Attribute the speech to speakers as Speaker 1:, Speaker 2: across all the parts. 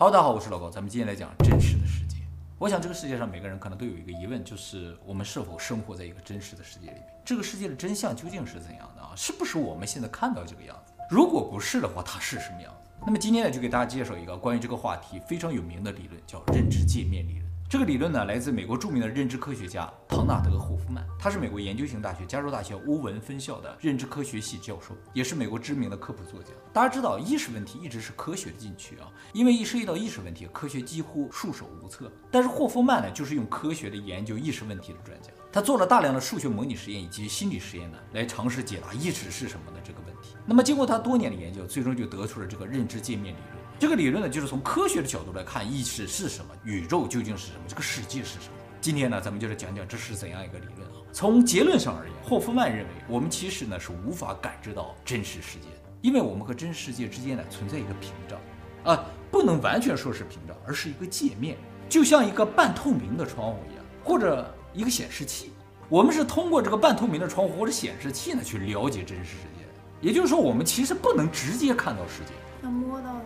Speaker 1: 好大家好，我是老高，咱们今天来讲真实的世界。我想这个世界上每个人可能都有一个疑问，就是我们是否生活在一个真实的世界里面？这个世界的真相究竟是怎样的啊？是不是我们现在看到这个样子？如果不是的话，它是什么样子？那么今天呢，就给大家介绍一个关于这个话题非常有名的理论，叫认知界面理论。这个理论呢，来自美国著名的认知科学家唐纳德·霍夫曼，他是美国研究型大学加州大学欧文分校的认知科学系教授，也是美国知名的科普作家。大家知道，意识问题一直是科学的禁区啊，因为一涉及到意识问题，科学几乎束手无策。但是霍夫曼呢，就是用科学的研究意识问题的专家，他做了大量的数学模拟实验以及心理实验呢，来尝试解答意识是什么的这个问题。那么经过他多年的研究，最终就得出了这个认知界面理论。这个理论呢，就是从科学的角度来看，意识是什么，宇宙究竟是什么，这个世界是什么。今天呢，咱们就来讲讲这是怎样一个理论啊。从结论上而言，霍夫曼认为，我们其实呢是无法感知到真实世界的，因为我们和真实世界之间呢存在一个屏障，啊，不能完全说是屏障，而是一个界面，就像一个半透明的窗户一样，或者一个显示器。我们是通过这个半透明的窗户或者显示器呢去了解真实世界的，也就是说，我们其实不能直接看到世界。
Speaker 2: 那摸到了。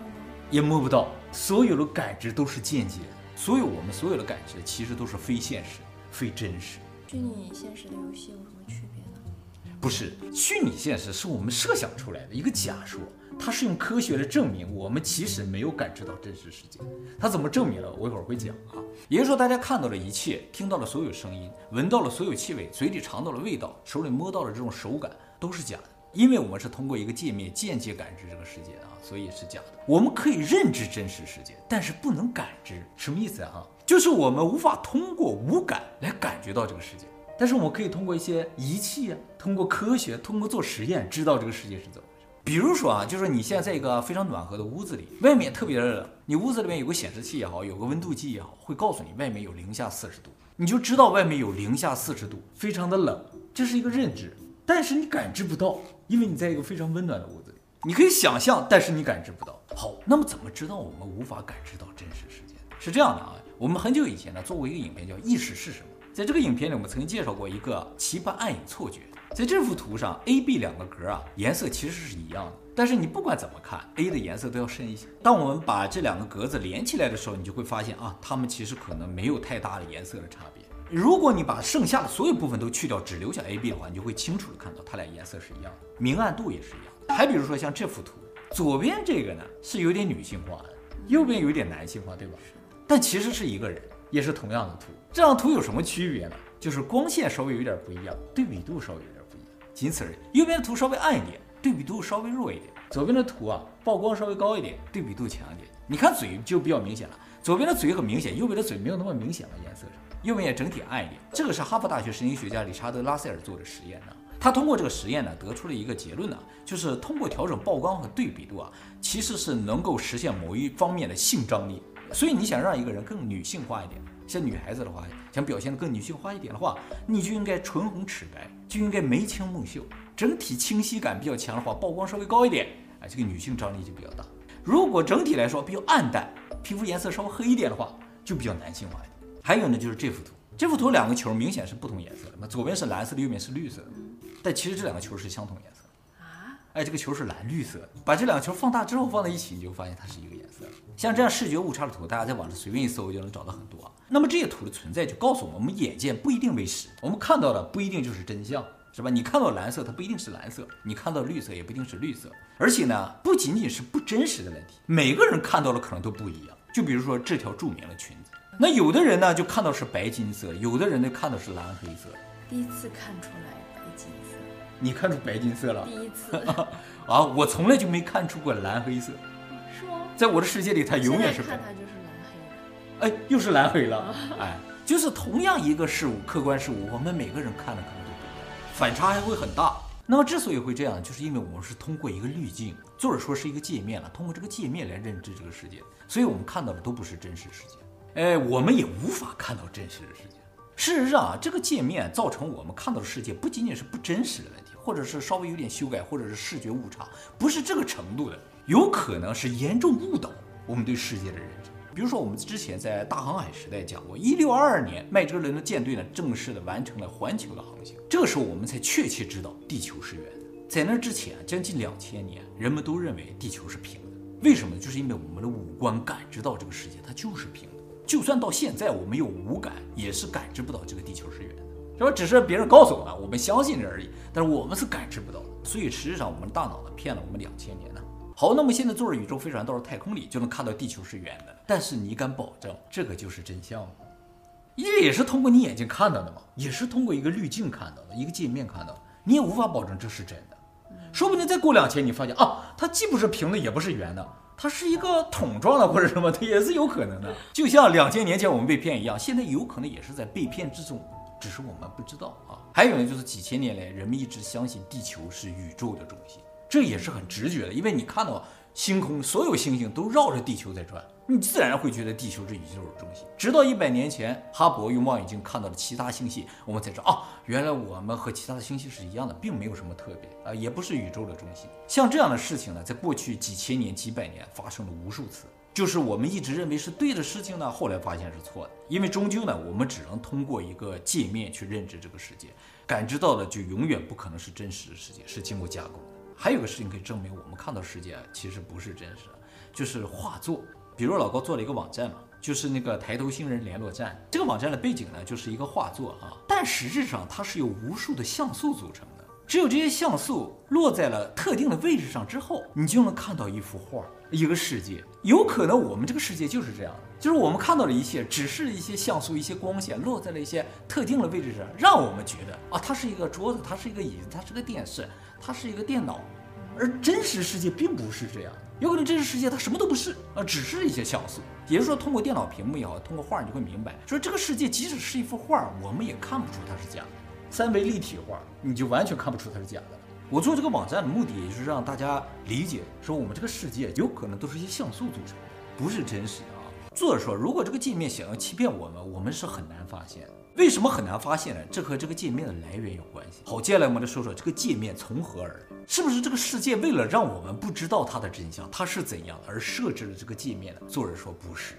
Speaker 1: 也摸不到，所有的感知都是间接的，所有我们所有的感知其实都是非现实、非真实。
Speaker 2: 虚拟现实的游戏有什么区别呢？
Speaker 1: 不是，虚拟现实是我们设想出来的一个假说，它是用科学来证明我们其实没有感知到真实世界。它怎么证明了？我一会儿会讲啊。也就是说，大家看到了一切，听到了所有声音，闻到了所有气味，嘴里尝到了味道，手里摸到了这种手感，都是假的。因为我们是通过一个界面间接感知这个世界的啊，所以是假的。我们可以认知真实世界，但是不能感知。什么意思啊？就是我们无法通过五感来感觉到这个世界，但是我们可以通过一些仪器啊，通过科学，通过做实验，知道这个世界是怎么回事。比如说啊，就是你现在在一个非常暖和的屋子里，外面特别的冷，你屋子里面有个显示器也好，有个温度计也好，会告诉你外面有零下四十度，你就知道外面有零下四十度，非常的冷，这是一个认知。但是你感知不到，因为你在一个非常温暖的屋子里，你可以想象，但是你感知不到。好，那么怎么知道我们无法感知到真实世界？是这样的啊，我们很久以前呢做过一个影片叫《意识是什么》。在这个影片里，我们曾经介绍过一个奇葩暗影错觉。在这幅图上，A、B 两个格啊，颜色其实是一样的，但是你不管怎么看，A 的颜色都要深一些。当我们把这两个格子连起来的时候，你就会发现啊，它们其实可能没有太大的颜色的差别。如果你把剩下的所有部分都去掉，只留下 A、B 的话，你就会清楚的看到它俩颜色是一样的，明暗度也是一样的。还比如说像这幅图，左边这个呢是有点女性化的，右边有点男性化，对吧？但其实是一个人，也是同样的图。这张图有什么区别呢？就是光线稍微有点不一样，对比度稍微有点不一样，仅此而已。右边的图稍微暗一点，对比度稍微弱一点；左边的图啊，曝光稍微高一点，对比度强一点。你看嘴就比较明显了，左边的嘴很明显，右边的嘴没有那么明显了，颜色上。右边也整体暗一点，这个是哈佛大学神经学家理查德·拉塞尔做的实验呢。他通过这个实验呢，得出了一个结论呢，就是通过调整曝光和对比度啊，其实是能够实现某一方面的性张力。所以你想让一个人更女性化一点，像女孩子的话，想表现得更女性化一点的话，你就应该唇红齿白，就应该眉清目秀，整体清晰感比较强的话，曝光稍微高一点，啊，这个女性张力就比较大。如果整体来说比较暗淡，皮肤颜色稍微黑一点的话，就比较男性化。还有呢，就是这幅图，这幅图两个球明显是不同颜色的，那左边是蓝色的，右边是绿色的，但其实这两个球是相同颜色的啊。哎，这个球是蓝绿色的，把这两个球放大之后放在一起，你就发现它是一个颜色。像这样视觉误差的图，大家在网上随便一搜就能找到很多。那么这些图的存在就告诉我们，我们眼见不一定为实，我们看到的不一定就是真相。是吧？你看到蓝色，它不一定是蓝色；你看到绿色，也不一定是绿色。而且呢，不仅仅是不真实的问题，每个人看到的可能都不一样。就比如说这条著名的裙子，那有的人呢就看到是白金色，有的人呢看到是蓝黑色。
Speaker 2: 第一次看出来白金色，
Speaker 1: 你看出白金色了？
Speaker 2: 第一次
Speaker 1: 啊，我从来就没看出过蓝黑色。
Speaker 2: 是吗？
Speaker 1: 在我的世界里，它永远是白。
Speaker 2: 看它就是蓝黑的。
Speaker 1: 哎，又是蓝黑了。哎，就是同样一个事物，客观事物，我们每个人看的可能都不一样，反差还会很大。那么之所以会这样，就是因为我们是通过一个滤镜，或者说是一个界面了，通过这个界面来认知这个世界，所以我们看到的都不是真实世界。哎，我们也无法看到真实的世界。事实上啊，这个界面造成我们看到的世界不仅仅是不真实的问题，或者是稍微有点修改，或者是视觉误差，不是这个程度的，有可能是严重误导我们对世界的认知。比如说，我们之前在大航海时代讲过，一六二二年，麦哲伦的舰队呢正式的完成了环球的航行。这个时候，我们才确切知道地球是圆的。在那之前，将近两千年，人们都认为地球是平的。为什么？就是因为我们的五官感知到这个世界，它就是平的。就算到现在，我们有五感，也是感知不到这个地球是圆的，是吧？只是别人告诉我们，我们相信这而已。但是我们是感知不到的。所以实际上，我们大脑呢骗了我们两千年呢。好，那么现在坐着宇宙飞船到了太空里，就能看到地球是圆的。但是你敢保证这个就是真相吗？因为也是通过你眼睛看到的嘛，也是通过一个滤镜看到的，一个界面看到的，你也无法保证这是真的。说不定再过两千，你发现啊，它既不是平的，也不是圆的，它是一个桶状的或者什么，它 也是有可能的。就像两千年前我们被骗一样，现在有可能也是在被骗之中，只是我们不知道啊。还有呢，就是几千年来人们一直相信地球是宇宙的中心。这也是很直觉的，因为你看到星空，所有星星都绕着地球在转，你自然会觉得地球是宇宙的中心。直到一百年前，哈勃用望远镜看到了其他星系，我们才知道啊，原来我们和其他的星系是一样的，并没有什么特别啊，也不是宇宙的中心。像这样的事情呢，在过去几千年、几百年发生了无数次，就是我们一直认为是对的事情呢，后来发现是错的，因为终究呢，我们只能通过一个界面去认知这个世界，感知到的就永远不可能是真实的世界，是经过加工。还有个事情可以证明我们看到世界其实不是真实的，就是画作。比如老高做了一个网站嘛，就是那个抬头星人联络站。这个网站的背景呢，就是一个画作啊，但实质上它是由无数的像素组成的。只有这些像素落在了特定的位置上之后，你就能看到一幅画，一个世界。有可能我们这个世界就是这样的，就是我们看到的一切，只是一些像素、一些光线落在了一些特定的位置上，让我们觉得啊，它是一个桌子，它是一个椅子，它是个电视。它是一个电脑，而真实世界并不是这样。有可能真实世界它什么都不是啊，只是一些像素。也就是说，通过电脑屏幕也好，通过画，你就会明白，说这个世界即使是一幅画，我们也看不出它是假的。三维立体画，你就完全看不出它是假的。我做这个网站的目的，也就是让大家理解，说我们这个世界有可能都是一些像素组成，不是真实的。作者说，如果这个界面想要欺骗我们，我们是很难发现。为什么很难发现呢？这和这个界面的来源有关系。好，接下来我们来说说这个界面从何而来，是不是这个世界为了让我们不知道它的真相，它是怎样而设置了这个界面呢？作者说不是，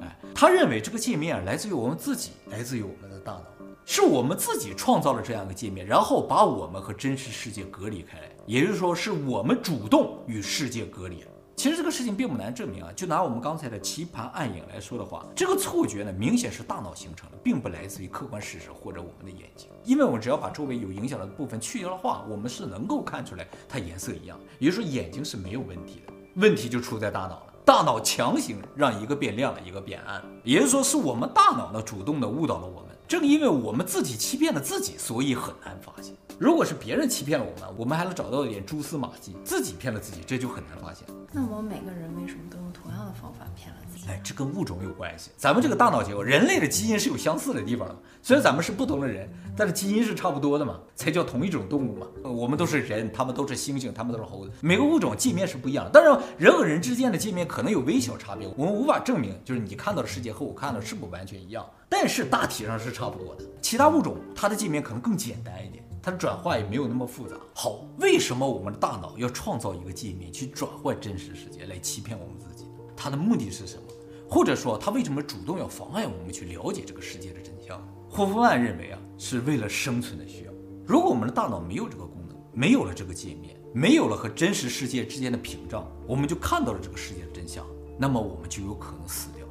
Speaker 1: 哎，他认为这个界面来自于我们自己，来自于我们的大脑，是我们自己创造了这样一个界面，然后把我们和真实世界隔离开来，也就是说是我们主动与世界隔离。其实这个事情并不难证明啊，就拿我们刚才的棋盘暗影来说的话，这个错觉呢，明显是大脑形成的，并不来自于客观事实或者我们的眼睛。因为我们只要把周围有影响的部分去掉的话，我们是能够看出来它颜色一样。也就是说，眼睛是没有问题的，问题就出在大脑了。大脑强行让一个变亮了，一个变暗，也就是说，是我们大脑呢主动的误导了我们。正因为我们自己欺骗了自己，所以很难发现。如果是别人欺骗了我们，我们还能找到一点蛛丝马迹；自己骗了自己，这就很难发现。
Speaker 2: 那我们每个人为什么都用同样的方法骗了自己？
Speaker 1: 哎，这跟物种有关系。咱们这个大脑结构，人类的基因是有相似的地方的。虽然咱们是不同的人，但是基因是差不多的嘛，才叫同一种动物嘛。我们都是人，他们都是猩猩，他们都是猴子。每个物种界面是不一样的，当然人和人之间的界面可能有微小差别，我们无法证明，就是你看到的世界和我看到的是不完全一样。但是大体上是差不多的。其他物种它的界面可能更简单一点，它的转化也没有那么复杂。好，为什么我们的大脑要创造一个界面去转换真实世界来欺骗我们自己？它的目的是什么？或者说它为什么主动要妨碍我们去了解这个世界的真相？霍夫曼认为啊，是为了生存的需要。如果我们的大脑没有这个功能，没有了这个界面，没有了和真实世界之间的屏障，我们就看到了这个世界的真相，那么我们就有可能死掉。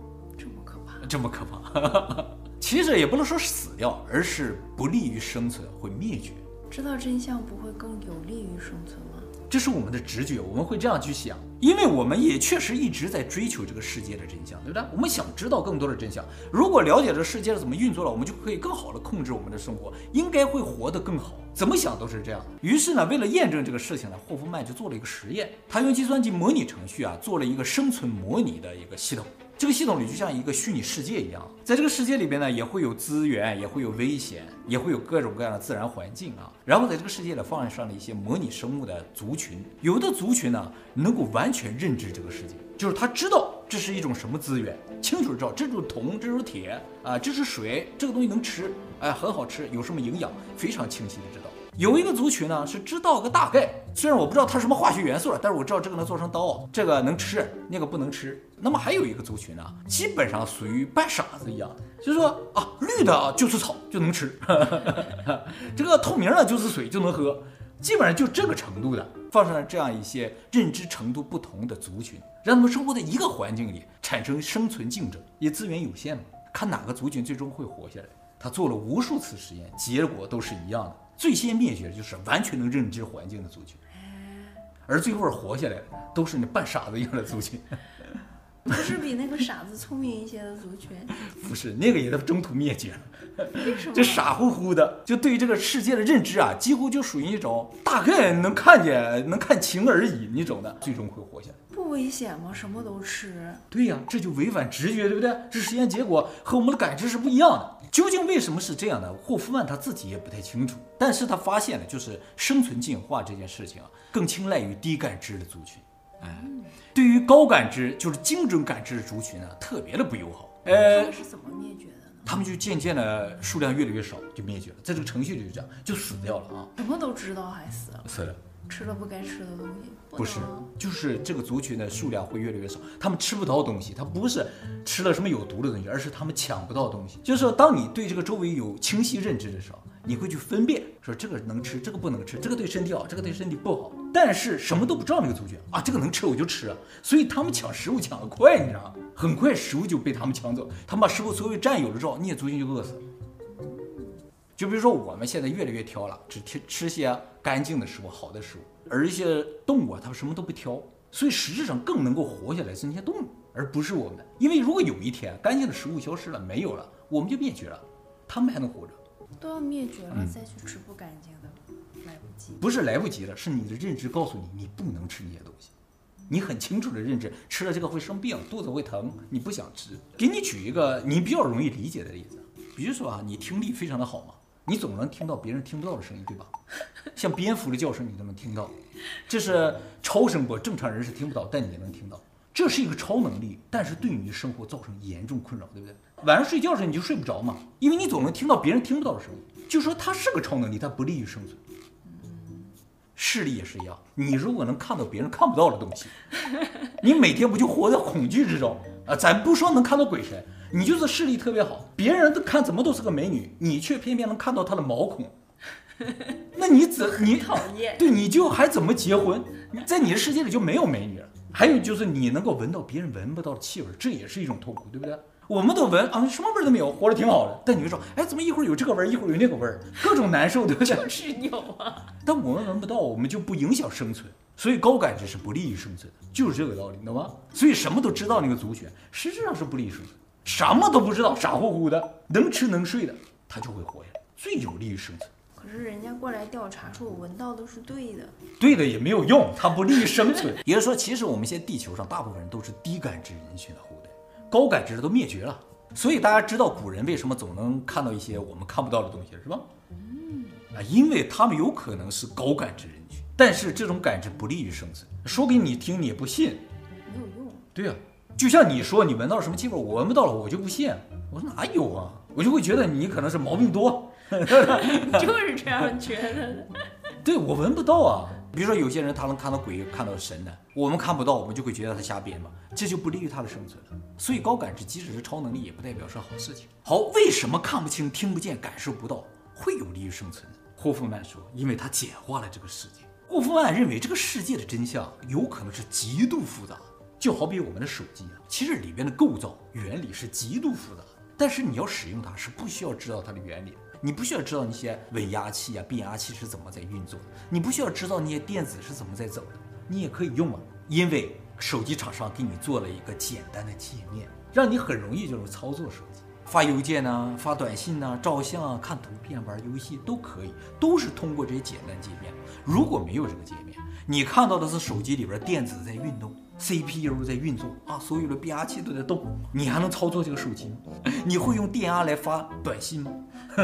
Speaker 1: 这么可怕，其实也不能说是死掉，而是不利于生存，会灭绝。
Speaker 2: 知道真相不会更有利于生存吗？
Speaker 1: 这是我们的直觉，我们会这样去想，因为我们也确实一直在追求这个世界的真相，对不对？我们想知道更多的真相。如果了解这个世界是怎么运作了，我们就可以更好的控制我们的生活，应该会活得更好。怎么想都是这样。于是呢，为了验证这个事情呢，霍夫曼就做了一个实验，他用计算机模拟程序啊，做了一个生存模拟的一个系统。这个系统里就像一个虚拟世界一样，在这个世界里边呢，也会有资源，也会有危险，也会有各种各样的自然环境啊。然后在这个世界里放上了一些模拟生物的族群，有的族群呢能够完全认知这个世界，就是他知道这是一种什么资源，清楚知道这种铜，这种铁啊，这是水，这个东西能吃，哎，很好吃，有什么营养，非常清晰的知道。有一个族群呢是知道个大概，虽然我不知道它什么化学元素了，但是我知道这个能做成刀，这个能吃，那个不能吃。那么还有一个族群呢，基本上属于半傻子一样，就是说啊，绿的就是草就能吃，这个透明的就是水就能喝，基本上就这个程度的，放上了这样一些认知程度不同的族群，让他们生活在一个环境里，产生生存竞争，因为资源有限嘛，看哪个族群最终会活下来。他做了无数次实验，结果都是一样的。最先灭绝的就是完全能认知环境的族群，而最后活下来的都是那半傻子一样的族群。
Speaker 2: 不是比那个傻子聪明一些的族群？
Speaker 1: 不是，那个也在中途灭绝了。
Speaker 2: 为什么？
Speaker 1: 就傻乎乎的，就对于这个世界的认知啊，几乎就属于一种大概能看见、能看清而已那种的，最终会活下来。
Speaker 2: 不危险吗？什么都吃？
Speaker 1: 对呀，这就违反直觉，对不对？这实验结果和我们的感知是不一样的。究竟为什么是这样的？霍夫曼他自己也不太清楚，但是他发现了，就是生存进化这件事情啊，更青睐于低感知的族群，哎，高感知就是精准感知的族群呢，特别的不友好。呃，
Speaker 2: 他们是怎么灭绝的呢？
Speaker 1: 他们就渐渐的数量越来越少，就灭绝了，在这个程序里就这样，就死掉了啊。
Speaker 2: 什么都知道还死了？
Speaker 1: 死了。
Speaker 2: 吃了不该吃的东西，不，
Speaker 1: 不是，就是这个族群的数量会越来越少，他们吃不到东西，他不是吃了什么有毒的东西，而是他们抢不到东西。就是说，当你对这个周围有清晰认知的时候，你会去分辨，说这个能吃，这个不能吃，这个对身体好，这个对身体不好。但是什么都不知道那个族群啊，这个能吃我就吃啊，所以他们抢食物抢得快，你知道吗？很快食物就被他们抢走，他们把食物所有占有了之后，那些族群就饿死。就比如说我们现在越来越挑了，只吃吃些干净的食物、好的食物，而一些动物啊，它什么都不挑，所以实质上更能够活下来是那些动物，而不是我们。因为如果有一天干净的食物消失了，没有了，我们就灭绝了，他们还能活着。
Speaker 2: 都要灭绝了，再去吃不干净的，来不及。
Speaker 1: 不是来不及了，是你的认知告诉你，你不能吃那些东西。你很清楚的认知，吃了这个会生病，肚子会疼，你不想吃。给你举一个你比较容易理解的例子，比如说啊，你听力非常的好嘛。你总能听到别人听不到的声音，对吧？像蝙蝠的叫声，你都能听到，这是超声波，正常人是听不到，但你能听到。这是一个超能力，但是对你的生活造成严重困扰，对不对？晚上睡觉时你就睡不着嘛，因为你总能听到别人听不到的声音。就说它是个超能力，它不利于生存。视力也是一样，你如果能看到别人看不到的东西，你每天不就活在恐惧之中啊？咱不说能看到鬼神。你就是视力特别好，别人都看怎么都是个美女，你却偏偏能看到她的毛孔，那你怎你讨厌？对，你就还怎么结婚？在你的世界里就没有美女了。还有就是你能够闻到别人闻不到的气味，这也是一种痛苦，对不对？我们都闻啊，什么味儿都没有，活着挺好的。但你会说，哎，怎么一会儿有这个味儿，一会儿有那个味儿，各种难受，对不对？
Speaker 2: 就是有啊。
Speaker 1: 但我们闻不到，我们就不影响生存，所以高感知是不利于生存的，就是这个道理，懂吗？所以什么都知道那个族群，实质上是不利于生存。什么都不知道，傻乎乎的，能吃能睡的，他就会活下来，最有利于生存。
Speaker 2: 可是人家过来调查说，我闻到都是对的，
Speaker 1: 对的也没有用，它不利于生存。也就是说，其实我们现在地球上大部分人都是低感知人群的后代，高感知的都灭绝了。所以大家知道古人为什么总能看到一些我们看不到的东西，是吧？嗯，啊，因为他们有可能是高感知人群，但是这种感知不利于生存。说给你听，你也不信，
Speaker 2: 没有用。
Speaker 1: 对呀。就像你说你闻到了什么气味，我闻不到了，我就不信。我说哪有啊？我就会觉得你可能是毛病多，
Speaker 2: 就是这样觉得的。
Speaker 1: 对，我闻不到啊。比如说有些人他能看到鬼，看到神的，我们看不到，我们就会觉得他瞎编嘛，这就不利于他的生存。所以高感知即使是超能力，也不代表是好事情。好，为什么看不清、听不见、感受不到会有利于生存呢？霍夫曼说，因为他简化了这个世界。霍夫曼认为这个世界的真相有可能是极度复杂。就好比我们的手机啊，其实里边的构造原理是极度复杂，但是你要使用它是不需要知道它的原理。你不需要知道那些稳压器啊、变压器是怎么在运作，你不需要知道那些电子是怎么在走的，你也可以用啊，因为手机厂商给你做了一个简单的界面，让你很容易就能操作手机，发邮件呢、发短信呢、照相啊、看图片、玩游戏都可以，都是通过这些简单界面。如果没有这个界面，你看到的是手机里边电子在运动。CPU 在运作啊，所有的变压器都在动，你还能操作这个手机吗？你会用电压来发短信吗？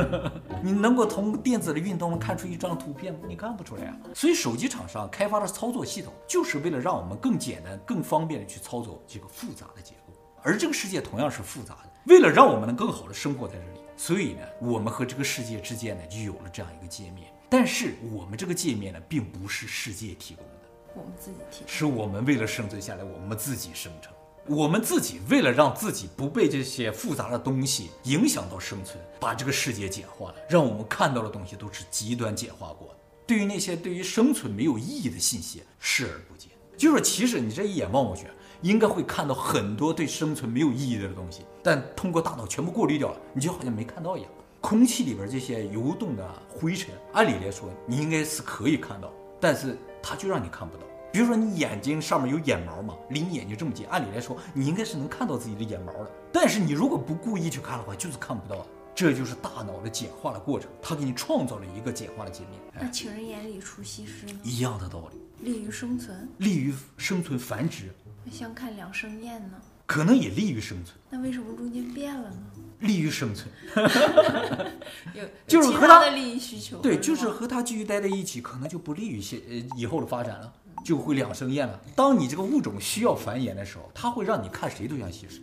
Speaker 1: 你能够从电子的运动能看出一张图片吗？你看不出来啊。所以手机厂商开发的操作系统，就是为了让我们更简单、更方便的去操作这个复杂的结构。而这个世界同样是复杂的，为了让我们能更好的生活在这里，所以呢，我们和这个世界之间呢就有了这样一个界面。但是我们这个界面呢，并不是世界提供的。
Speaker 2: 我们自己提，
Speaker 1: 是我们为了生存下来，我们自己生成。我们自己为了让自己不被这些复杂的东西影响到生存，把这个世界简化了，让我们看到的东西都是极端简化过的。对于那些对于生存没有意义的信息，视而不见。就是其实你这一眼望过去，应该会看到很多对生存没有意义的东西，但通过大脑全部过滤掉了，你就好像没看到一样。空气里边这些游动的灰尘，按理来说你应该是可以看到，但是它就让你看不到。比如说你眼睛上面有眼毛嘛，离你眼睛这么近，按理来说你应该是能看到自己的眼毛的。但是你如果不故意去看的话，就是看不到。这就是大脑的简化的过程，它给你创造了一个简化的界面。
Speaker 2: 那情人眼里出西施呢？
Speaker 1: 一样的道理，
Speaker 2: 利于生存，
Speaker 1: 利于生存繁殖。
Speaker 2: 那相看两生厌呢？
Speaker 1: 可能也利于生存。
Speaker 2: 那为什么中间变了呢？
Speaker 1: 利于生存。
Speaker 2: 有
Speaker 1: 就是和他
Speaker 2: 的利益需求。
Speaker 1: 对，就是和他继续待在一起，可能就不利于现呃以后的发展了。就会两生厌了。当你这个物种需要繁衍的时候，它会让你看谁都像西施。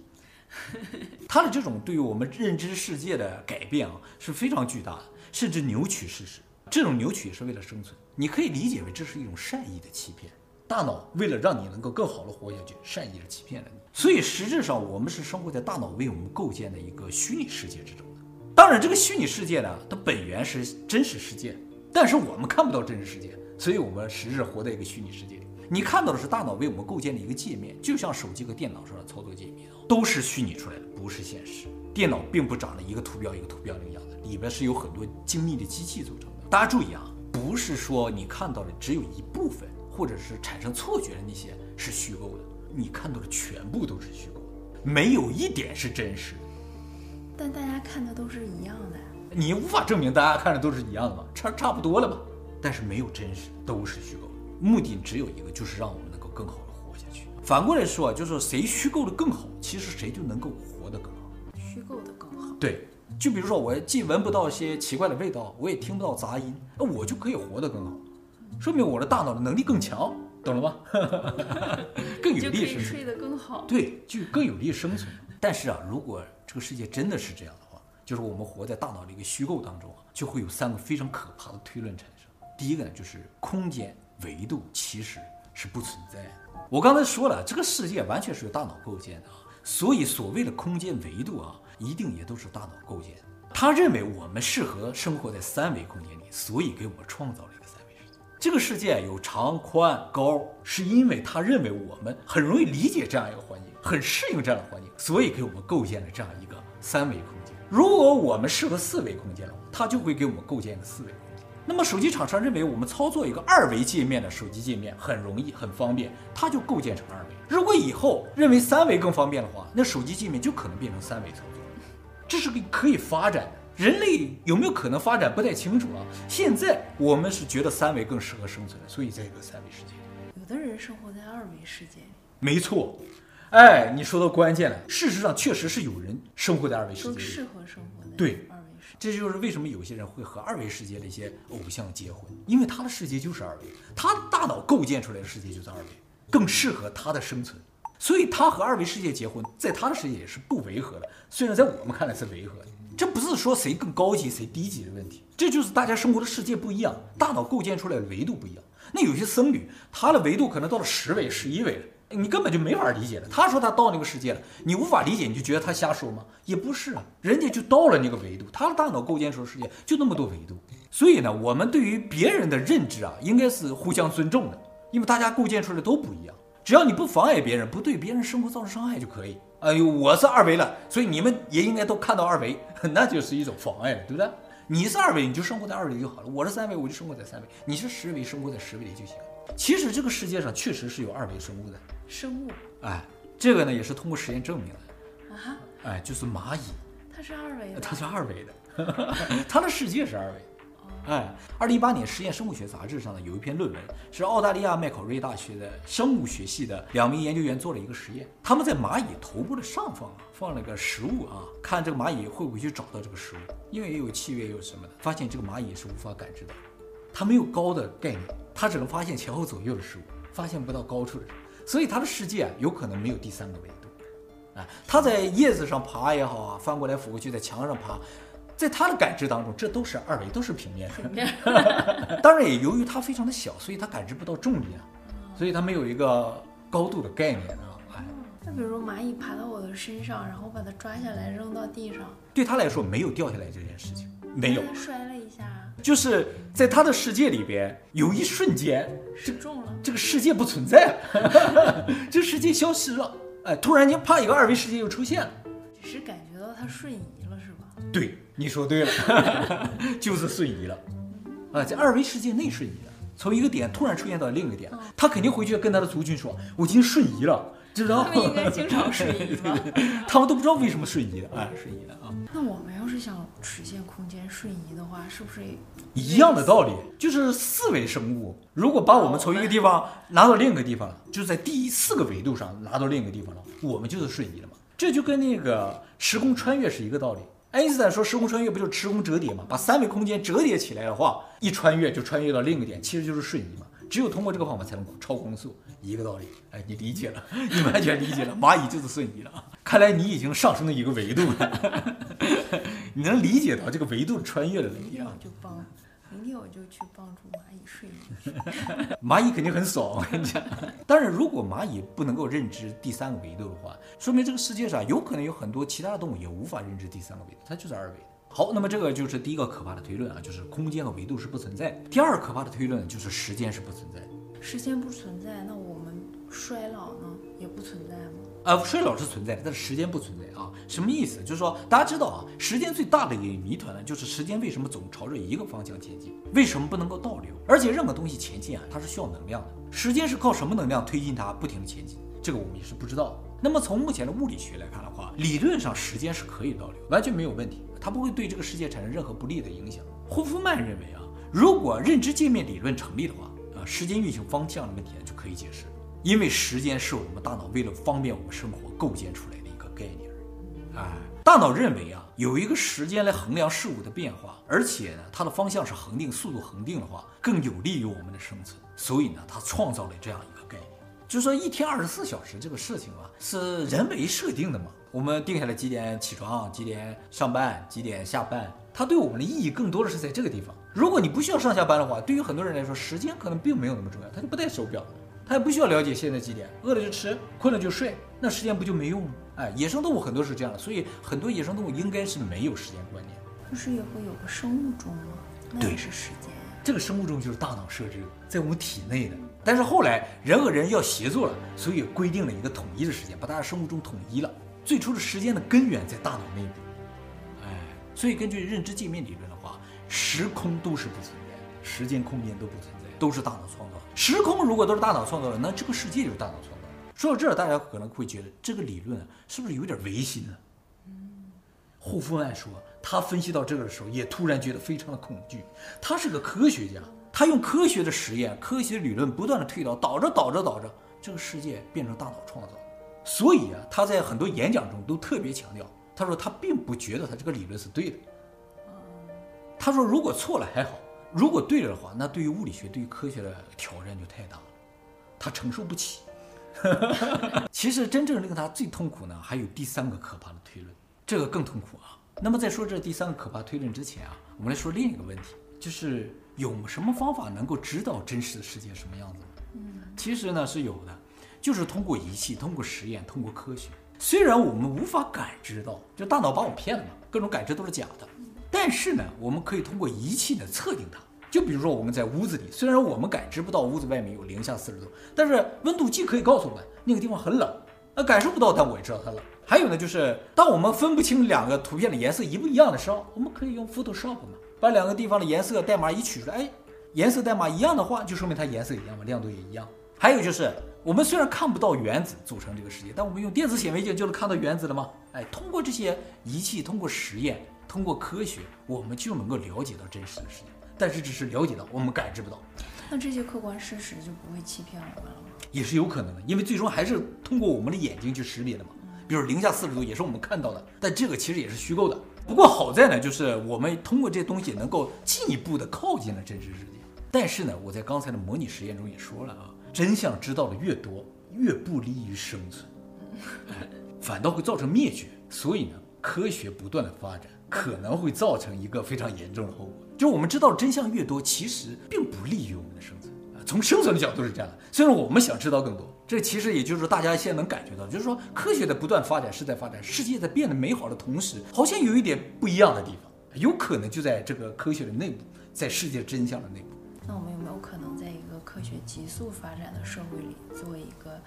Speaker 1: 它的这种对于我们认知世界的改变啊，是非常巨大的，甚至扭曲事实。这种扭曲也是为了生存，你可以理解为这是一种善意的欺骗。大脑为了让你能够更好的活下去，善意的欺骗了你。所以实质上，我们是生活在大脑为我们构建的一个虚拟世界之中的。当然，这个虚拟世界呢，它本源是真实世界，但是我们看不到真实世界。所以，我们实质活在一个虚拟世界里。你看到的是大脑为我们构建的一个界面，就像手机和电脑上的操作界面，都是虚拟出来的，不是现实。电脑并不长得一个图标一个图标那个样子，里边是有很多精密的机器组成的。大家注意啊，不是说你看到的只有一部分，或者是产生错觉的那些是虚构的，你看到的全部都是虚构的，没有一点是真实的。
Speaker 2: 但大家看的都是一样的，
Speaker 1: 你无法证明大家看的都是一样的吧？差差不多了吧？但是没有真实，都是虚构的。目的只有一个，就是让我们能够更好的活下去。反过来说啊，就是谁虚构的更好，其实谁就能够活得更好。
Speaker 2: 虚构的更好。
Speaker 1: 对，就比如说我既闻不到一些奇怪的味道，我也听不到杂音，那我就可以活得更好，说明我的大脑的能力更强，懂了吗？更有利生存。
Speaker 2: 睡得更好。
Speaker 1: 对，就更有利生存。但是啊，如果这个世界真的是这样的话，就是我们活在大脑的一个虚构当中啊，就会有三个非常可怕的推论产生。第一个呢，就是空间维度其实是不存在的。我刚才说了，这个世界完全是由大脑构建的啊，所以所谓的空间维度啊，一定也都是大脑构建的。他认为我们适合生活在三维空间里，所以给我们创造了。这个世界有长、宽、高，是因为他认为我们很容易理解这样一个环境，很适应这样的环境，所以给我们构建了这样一个三维空间。如果我们适合四维空间了，他就会给我们构建一个四维空间。那么手机厂商认为我们操作一个二维界面的手机界面很容易很方便，它就构建成二维。如果以后认为三维更方便的话，那手机界面就可能变成三维操作。这是个可以发展的。人类有没有可能发展不太清楚啊。现在我们是觉得三维更适合生存，所以在一个三维世界。
Speaker 2: 有的人生活在二维世界里。
Speaker 1: 没错，哎，你说到关键了。事实上，确实是有人生活在二维世界里，
Speaker 2: 适合生活在
Speaker 1: 对。这就是为什么有些人会和二维世界的一些偶像结婚，因为他的世界就是二维，他大脑构建出来的世界就是二维，更适合他的生存，所以他和二维世界结婚，在他的世界也是不违和的。虽然在我们看来是违和的，这不是说谁更高级谁低级的问题，这就是大家生活的世界不一样，大脑构建出来的维度不一样。那有些僧侣，他的维度可能到了十维、十一维了。你根本就没法理解了。他说他到那个世界了，你无法理解，你就觉得他瞎说吗？也不是啊，人家就到了那个维度，他的大脑构建出的世界就那么多维度。所以呢，我们对于别人的认知啊，应该是互相尊重的，因为大家构建出来都不一样。只要你不妨碍别人，不对别人生活造成伤害就可以。哎呦，我是二维了，所以你们也应该都看到二维，那就是一种妨碍了，对不对？你是二维，你就生活在二维就好了；我是三维，我就生活在三维；你是十维，生活在十维里就行。其实这个世界上确实是有二维生物的。
Speaker 2: 生物？
Speaker 1: 哎，这个呢也是通过实验证明的。
Speaker 2: 啊？
Speaker 1: 哎，就是蚂蚁。
Speaker 2: 它是二维的。
Speaker 1: 它是二维的，它的世界是二维。哎，二零一八年《实验生物学杂志》上呢有一篇论文，是澳大利亚麦考瑞大学的生物学系的两名研究员做了一个实验。他们在蚂蚁头部的上方啊放了个食物啊，看这个蚂蚁会不会去找到这个食物，因为也有气味，也有什么的，发现这个蚂蚁是无法感知的，它没有高的概念，它只能发现前后左右的事物，发现不到高处的，所以它的世界有可能没有第三个维度。啊，它在叶子上爬也好啊，翻过来覆过去，在墙上爬。在他的感知当中，这都是二维，都是平面的。当然，也由于它非常的小，所以它感知不到重力啊，所以它没有一个高度的概念啊。哎，
Speaker 2: 那比如蚂蚁爬到我的身上，然后把它抓下来扔到地上，
Speaker 1: 对他来说没有掉下来这件事情，没有。
Speaker 2: 摔了一下，
Speaker 1: 就是在他的世界里边，有一瞬间
Speaker 2: 失重了，
Speaker 1: 这个世界不存在了，这世界消失了。哎，突然间，啪，一个二维世界又出现了。
Speaker 2: 只是感觉到它瞬移了，是吧？
Speaker 1: 对。你说对了，就是瞬移了，啊，在二维世界内瞬移了，从一个点突然出现到另一个点，他肯定回去跟他的族群说：“我已经瞬移了。”知道？
Speaker 2: 他们应该经常瞬移吧？
Speaker 1: 他们都不知道为什么瞬移的，哎，瞬移的啊。
Speaker 2: 那我们要是想实现空间瞬移的话，是不是
Speaker 1: 一样的道理？就是四维生物，如果把我们从一个地方拿到另一个地方了，就在第四个维度上拿到另一个地方了，我们就是瞬移了嘛。这就跟那个时空穿越是一个道理。爱因斯坦说，时空穿越不就是时空折叠吗？把三维空间折叠起来的话，一穿越就穿越到另一个点，其实就是瞬移嘛。只有通过这个方法才能超光速，一个道理。哎，你理解了，你完全理解了。蚂蚁就是瞬移了。看来你已经上升了一个维度了，你能理解到这个维度穿越的能力啊？
Speaker 2: 就帮，明天我就去帮助蚂蚁睡眠。
Speaker 1: 蚂蚁肯定很爽，我跟你讲。当然，如果蚂蚁不能够认知第三个维度的话，说明这个世界上有可能有很多其他的动物也无法认知第三个维度，它就是二维的。好，那么这个就是第一个可怕的推论啊，就是空间和维度是不存在。第二可怕的推论就是时间是不存在。
Speaker 2: 时间不存在，那我们衰老呢也不存在吗？
Speaker 1: 呃，衰老是存在的，但是时间不存在啊。什么意思？就是说大家知道啊，时间最大的一个谜团呢，就是时间为什么总朝着一个方向前进？为什么不能够倒流？而且任何东西前进啊，它是需要能量的。时间是靠什么能量推进它不停的前进？这个我们也是不知道。那么从目前的物理学来看的话，理论上时间是可以倒流，完全没有问题，它不会对这个世界产生任何不利的影响。霍夫曼认为啊，如果认知界面理论成立的话，啊，时间运行方向的问题就可以解释，因为时间是我们大脑为了方便我们生活构建出来的一个概念。哎，大脑认为啊，有一个时间来衡量事物的变化，而且呢，它的方向是恒定，速度恒定的话，更有利于我们的生存。所以呢，它创造了这样一个概念。就说一天二十四小时这个事情啊，是人为设定的嘛？我们定下来几点起床，几点上班，几点下班，它对我们的意义更多的是在这个地方。如果你不需要上下班的话，对于很多人来说，时间可能并没有那么重要，他就不戴手表，他也不需要了解现在几点，饿了就吃，困了就睡，那时间不就没用吗？哎，野生动物很多是这样的，所以很多野生动物应该是没有时间观念。
Speaker 2: 不是也会有个生物钟吗？那也是时间。
Speaker 1: 这个生物钟就是大脑设置在我们体内的。但是后来人和人要协作了，所以规定了一个统一的时间，把大家生物钟统一了。最初的时间的根源在大脑内部，哎，所以根据认知界面理论的话，时空都是不存在，时间空间都不存在，都是大脑创造。时空如果都是大脑创造的，那这个世界就是大脑创造的。说到这儿，大家可能会觉得这个理论是不是有点违心呢？嗯，霍夫曼说，他分析到这个的时候，也突然觉得非常的恐惧。他是个科学家。他用科学的实验、科学理论不断的推导，导着导着导着，这个世界变成大脑创造。所以啊，他在很多演讲中都特别强调，他说他并不觉得他这个理论是对的。他说如果错了还好，如果对了的话，那对于物理学、对于科学的挑战就太大了，他承受不起。其实真正令他最痛苦呢，还有第三个可怕的推论，这个更痛苦啊。那么在说这第三个可怕推论之前啊，我们来说另一个问题，就是。有什么方法能够知道真实的世界什么样子？嗯，其实呢是有的，就是通过仪器、通过实验、通过科学。虽然我们无法感知到，就大脑把我骗了嘛，各种感知都是假的。但是呢，我们可以通过仪器呢测定它。就比如说我们在屋子里，虽然我们感知不到屋子外面有零下四十度，但是温度计可以告诉我们那个地方很冷。呃，感受不到，但我也知道它冷。还有呢，就是当我们分不清两个图片的颜色一不一样的时候，我们可以用 Photoshop 嘛。把两个地方的颜色代码一取出来，哎，颜色代码一样的话，就说明它颜色一样嘛，亮度也一样。还有就是，我们虽然看不到原子组成这个世界，但我们用电子显微镜就能看到原子了吗？哎，通过这些仪器，通过实验，通过科学，我们就能够了解到真实的世界。但是只是了解到，我们感知不到。
Speaker 2: 那这些客观事实就不会欺骗我们了吗？
Speaker 1: 也是有可能的，因为最终还是通过我们的眼睛去识别的嘛。比如零下四十度也是我们看到的，但这个其实也是虚构的。不过好在呢，就是我们通过这些东西能够进一步的靠近了真实世界。但是呢，我在刚才的模拟实验中也说了啊。真相知道的越多，越不利于生存，反倒会造成灭绝。所以呢，科学不断的发展可能会造成一个非常严重的后果，就我们知道的真相越多，其实并不利于我们的生存啊。从生存的角度是这样的，虽然我们想知道更多，这其实也就是说大家现在能感觉到，就是说科学的不断发展是在发展，世界在变得美好的同时，好像有一点不一样的地方，有可能就在这个科学的内部，在世界真相的内部。
Speaker 2: 那我们有没有可能在一个科学急速发展的社会里，做一个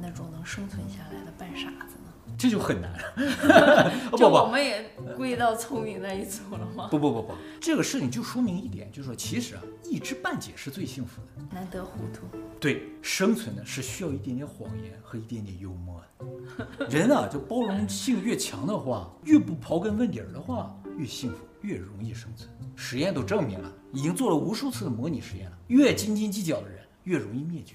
Speaker 2: 那种能生存下来的半傻子呢？
Speaker 1: 这就很难了。
Speaker 2: 就我们也归到聪明那一组了吗？
Speaker 1: 不不不不，这个事情就说明一点，就是说其实啊，一知半解是最幸福的。
Speaker 2: 难得糊涂。
Speaker 1: 对，生存呢是需要一点点谎言和一点点幽默的。人啊，就包容性越强的话，越不刨根问底儿的话，越幸福，越容易生存。实验都证明了，已经做了无数次的模拟实验了。越斤斤计较的人，越容易灭绝。